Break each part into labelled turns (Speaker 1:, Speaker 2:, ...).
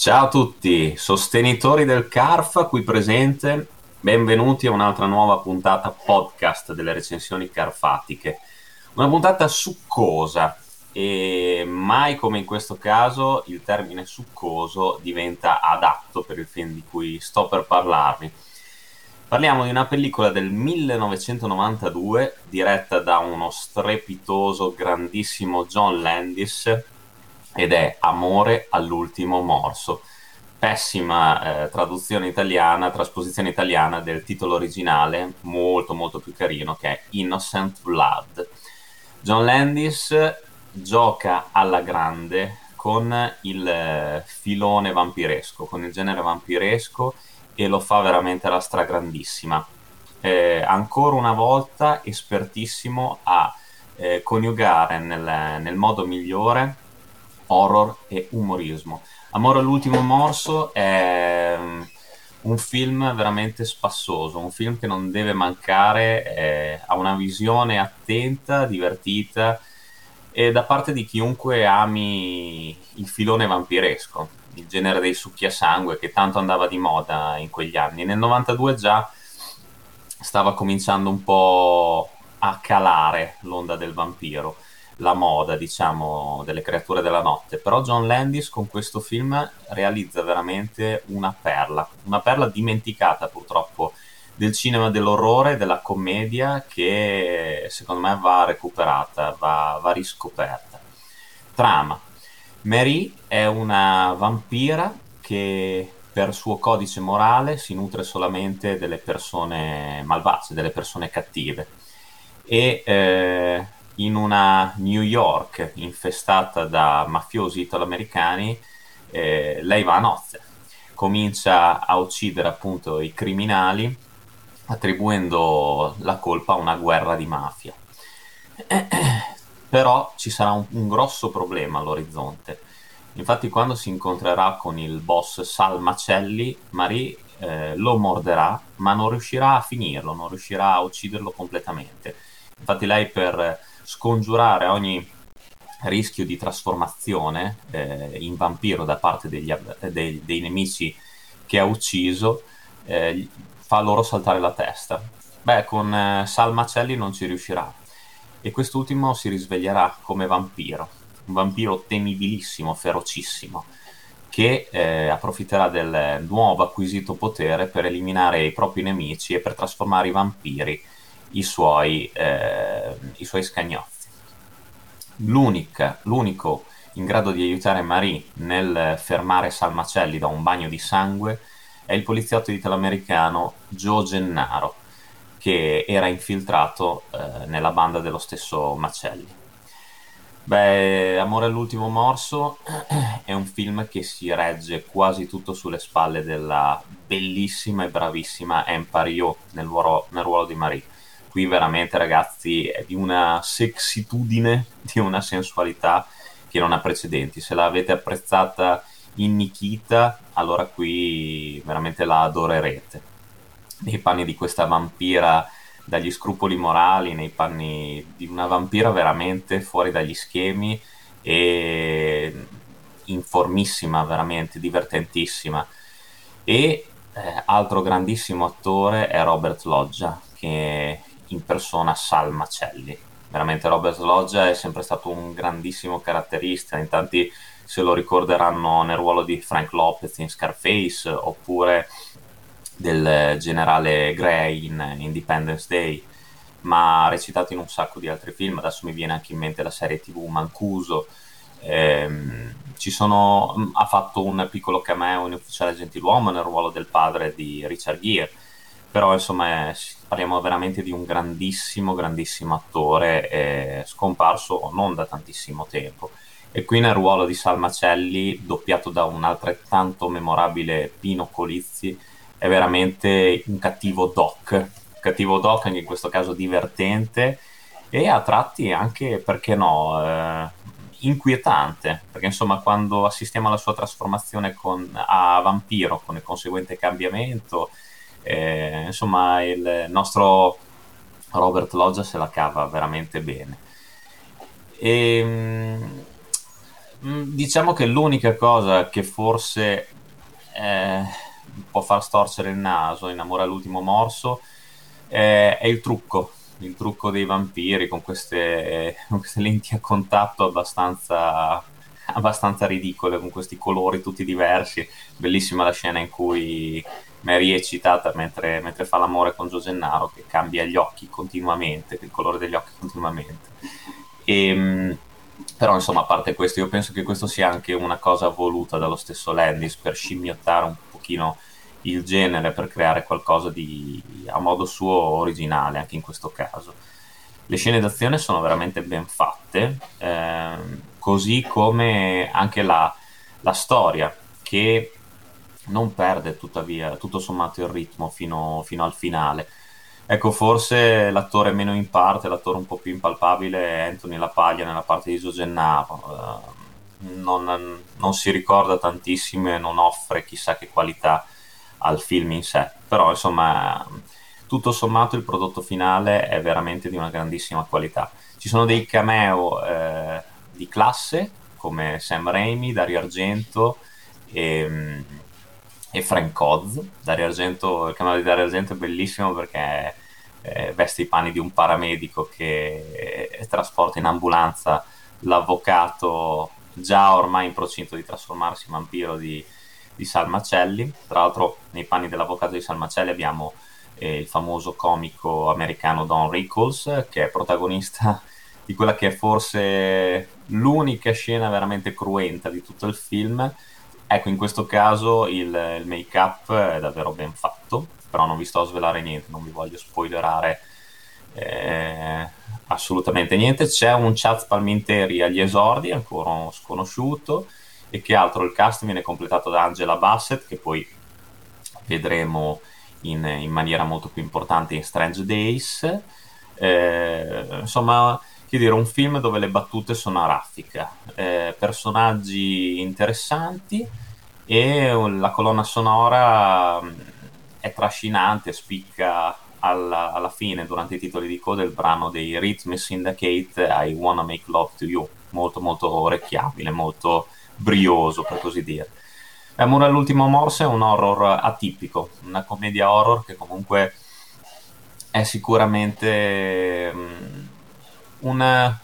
Speaker 1: Ciao a tutti, sostenitori del CARF qui presente, benvenuti a un'altra nuova puntata podcast delle recensioni carfatiche. Una puntata succosa e mai come in questo caso il termine succoso diventa adatto per il film di cui sto per parlarvi. Parliamo di una pellicola del 1992 diretta da uno strepitoso, grandissimo John Landis ed è Amore all'ultimo morso. Pessima eh, traduzione italiana, trasposizione italiana del titolo originale, molto molto più carino, che è Innocent Blood. John Landis gioca alla grande con il eh, filone vampiresco, con il genere vampiresco e lo fa veramente alla stragrandissima. Eh, ancora una volta espertissimo a eh, coniugare nel, nel, modo migliore horror e umorismo. Amore all'ultimo morso è um, un film veramente spassoso, un film che non deve mancare, ha una visione attenta, divertita e da parte di chiunque ami il filone vampiresco, il genere dei succhi a sangue che tanto andava di moda in quegli anni. Nel 92 già stava cominciando un po' a calare l'onda del vampiro, la moda, diciamo, delle creature della notte. Però John Landis con questo film realizza veramente una perla, una perla dimenticata purtroppo del cinema dell'orrore, della commedia che secondo me va recuperata, va, va riscoperta. Trama. Mary è una vampira che per suo codice morale si nutre solamente delle persone malvagie, delle persone cattive. E eh, in una New York infestata da mafiosi italoamericani, eh, lei va a nozze. Comincia a uccidere appunto i criminali attribuendo la colpa a una guerra di mafia. Però ci sarà un, un grosso problema all'orizzonte. Infatti, quando si incontrerà con il boss Sal Macelli, Marie eh, lo morderà, ma non riuscirà a finirlo, non riuscirà a ucciderlo completamente. Infatti, lei per scongiurare ogni rischio di trasformazione eh, in vampiro da parte degli, dei, dei, nemici che ha ucciso, eh, fa loro saltare la testa. Beh, con eh, Sal Macelli non ci riuscirà e quest'ultimo si risveglierà come vampiro, un vampiro temibilissimo, ferocissimo, che eh, approfitterà del nuovo acquisito potere per eliminare i propri nemici e per trasformare i vampiri i suoi, eh, i suoi scagnozzi. l'unico in grado di aiutare Marie nel fermare Salmacelli da un bagno di sangue è il poliziotto italoamericano Joe Gennaro, che era infiltrato eh, nella banda dello stesso Macelli. Beh, Amore all'ultimo morso è un film che si regge quasi tutto sulle spalle della bellissima e bravissima Empire Yo nel ruolo, nel ruolo di Marie. Qui veramente ragazzi è di una sexitudine, di una sensualità che non ha precedenti. Se l'avete apprezzata in Nikita, allora qui veramente la adorerete. Nei panni di questa vampira dagli scrupoli morali, nei panni di una vampira veramente fuori dagli schemi e informissima, veramente divertentissima. E eh, altro grandissimo attore è Robert Loggia, che impersona Sal Macelli. Veramente Robert Loggia è sempre stato un grandissimo caratterista, in tanti se lo ricorderanno nel ruolo di Frank Lopez in Scarface oppure del generale Gray in Independence Day, ma ha recitato in un sacco di altri film. Adesso mi viene anche in mente la serie TV Mancuso. Ehm, sono, ha fatto un piccolo cameo in Ufficiale Gentiluomo nel ruolo del padre di Richard Gere, però insomma è, parliamo veramente di un grandissimo, grandissimo attore eh, scomparso non da tantissimo tempo. E qui nel ruolo di Salmacelli, doppiato da un altrettanto memorabile Pino Colizzi, è veramente un cattivo doc, un cattivo doc anche in questo caso divertente e a tratti anche, perché no, eh, inquietante, perché insomma quando assistiamo alla sua trasformazione con, a vampiro con il conseguente cambiamento, eh, insomma il nostro Robert Loggia se la cava veramente bene. E, ehm, Mm, diciamo che l'unica cosa che forse eh, può far storcere il naso in Amore all'ultimo morso eh, è il trucco, il trucco dei vampiri con queste, con queste lenti a contatto abbastanza, abbastanza ridicole, con questi colori tutti diversi. Bellissima la scena in cui Mary è eccitata mentre, mentre fa l'amore con Joe Gennaro che cambia gli occhi continuamente, il colore degli occhi continuamente. E, ehm, però insomma a parte questo io penso che questo sia anche una cosa voluta dallo stesso Landis per scimmiottare un pochino il genere per creare qualcosa di a modo suo originale anche in questo caso le scene d'azione sono veramente ben fatte ehm, così come anche la, la storia che non perde tuttavia tutto sommato il ritmo fino, fino al finale Ecco, forse l'attore meno in parte, l'attore un po' più impalpabile è Anthony Lapaglia nella parte di Gio Gennaro. Uh, non, non, si ricorda tantissimo e non offre chissà che qualità al film in sé. Però, insomma, tutto sommato il prodotto finale è veramente di una grandissima qualità. Ci sono dei cameo eh, di classe, come Sam Raimi, Dario Argento e e Frank Oz. Dario Argento, il cameo di Dario Argento è bellissimo perché eh, veste i panni di un paramedico che eh, trasporta in ambulanza l'avvocato già ormai in procinto di trasformarsi in vampiro di, di Salmacelli. Tra l'altro nei panni dell'avvocato di Salmacelli abbiamo eh, il famoso comico americano Don Rickles che è protagonista di quella che è forse l'unica scena veramente cruenta di tutto il film Ecco, in questo caso il, il make-up è davvero ben fatto, però non vi sto a svelare niente, non vi voglio spoilerare eh, assolutamente niente. C'è un Chaz Palminteri agli esordi, ancora sconosciuto, e che altro il cast viene completato da Angela Bassett, che poi vedremo in, in maniera molto più importante in Strange Days. Eh, insomma, dire, un film dove le battute sono a raffica, eh, personaggi interessanti e la colonna sonora mm, è trascinante, spicca alla, alla, fine, durante i titoli di coda, il brano dei Rhythm Syndicate I Wanna Make Love to You, molto molto orecchiabile, molto brioso per così dire. Amore all'ultimo morse è un horror atipico, una commedia horror che comunque è sicuramente um, un,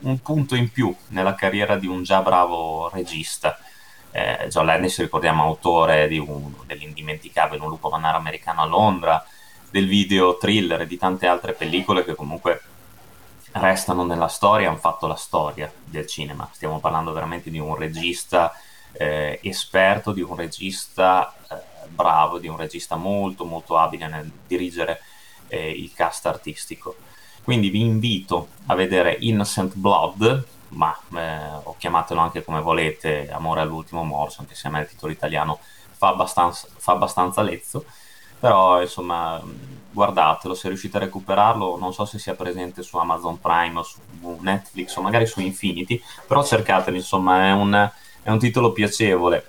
Speaker 1: un punto in più nella carriera di un già bravo regista eh, John Landis, ricordiamo, autore un, dell'indimenticabile Un lupo manaro americano a Londra, del video thriller e di tante altre pellicole che comunque restano nella storia, hanno fatto la storia del cinema. Stiamo parlando veramente di un regista eh, esperto, di un regista eh, bravo, di un regista molto molto abile nel dirigere eh, il cast artistico. Quindi vi invito a vedere Innocent Blood, ma eh, o chiamatelo anche come volete, Amore all'ultimo morso, anche se a me il titolo italiano fa abbastanza, fa abbastanza lezzo, però insomma guardatelo, se riuscite a recuperarlo, non so se sia presente su Amazon Prime o su Netflix o magari su Infinity, però cercatelo, insomma è un, è un titolo piacevole,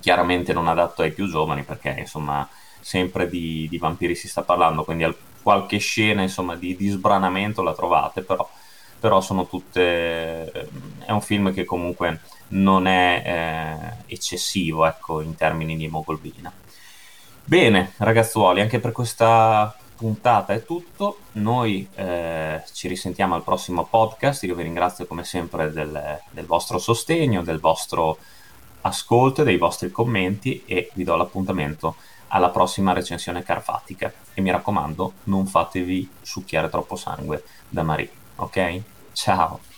Speaker 1: chiaramente non adatto ai più giovani perché insomma sempre di, di vampiri si sta parlando, quindi qualche scena insomma di, di sbranamento la trovate, però però sono tutte... è un film che comunque non è eh, eccessivo ecco, in termini di emoglobina. Bene, ragazzuoli, anche per questa puntata è tutto. Noi eh, ci risentiamo al prossimo podcast. Io vi ringrazio come sempre del, del vostro sostegno, del vostro ascolto dei vostri commenti e vi do l'appuntamento alla prossima recensione carfatica. E mi raccomando, non fatevi succhiare troppo sangue da Marie, ok? Ciao.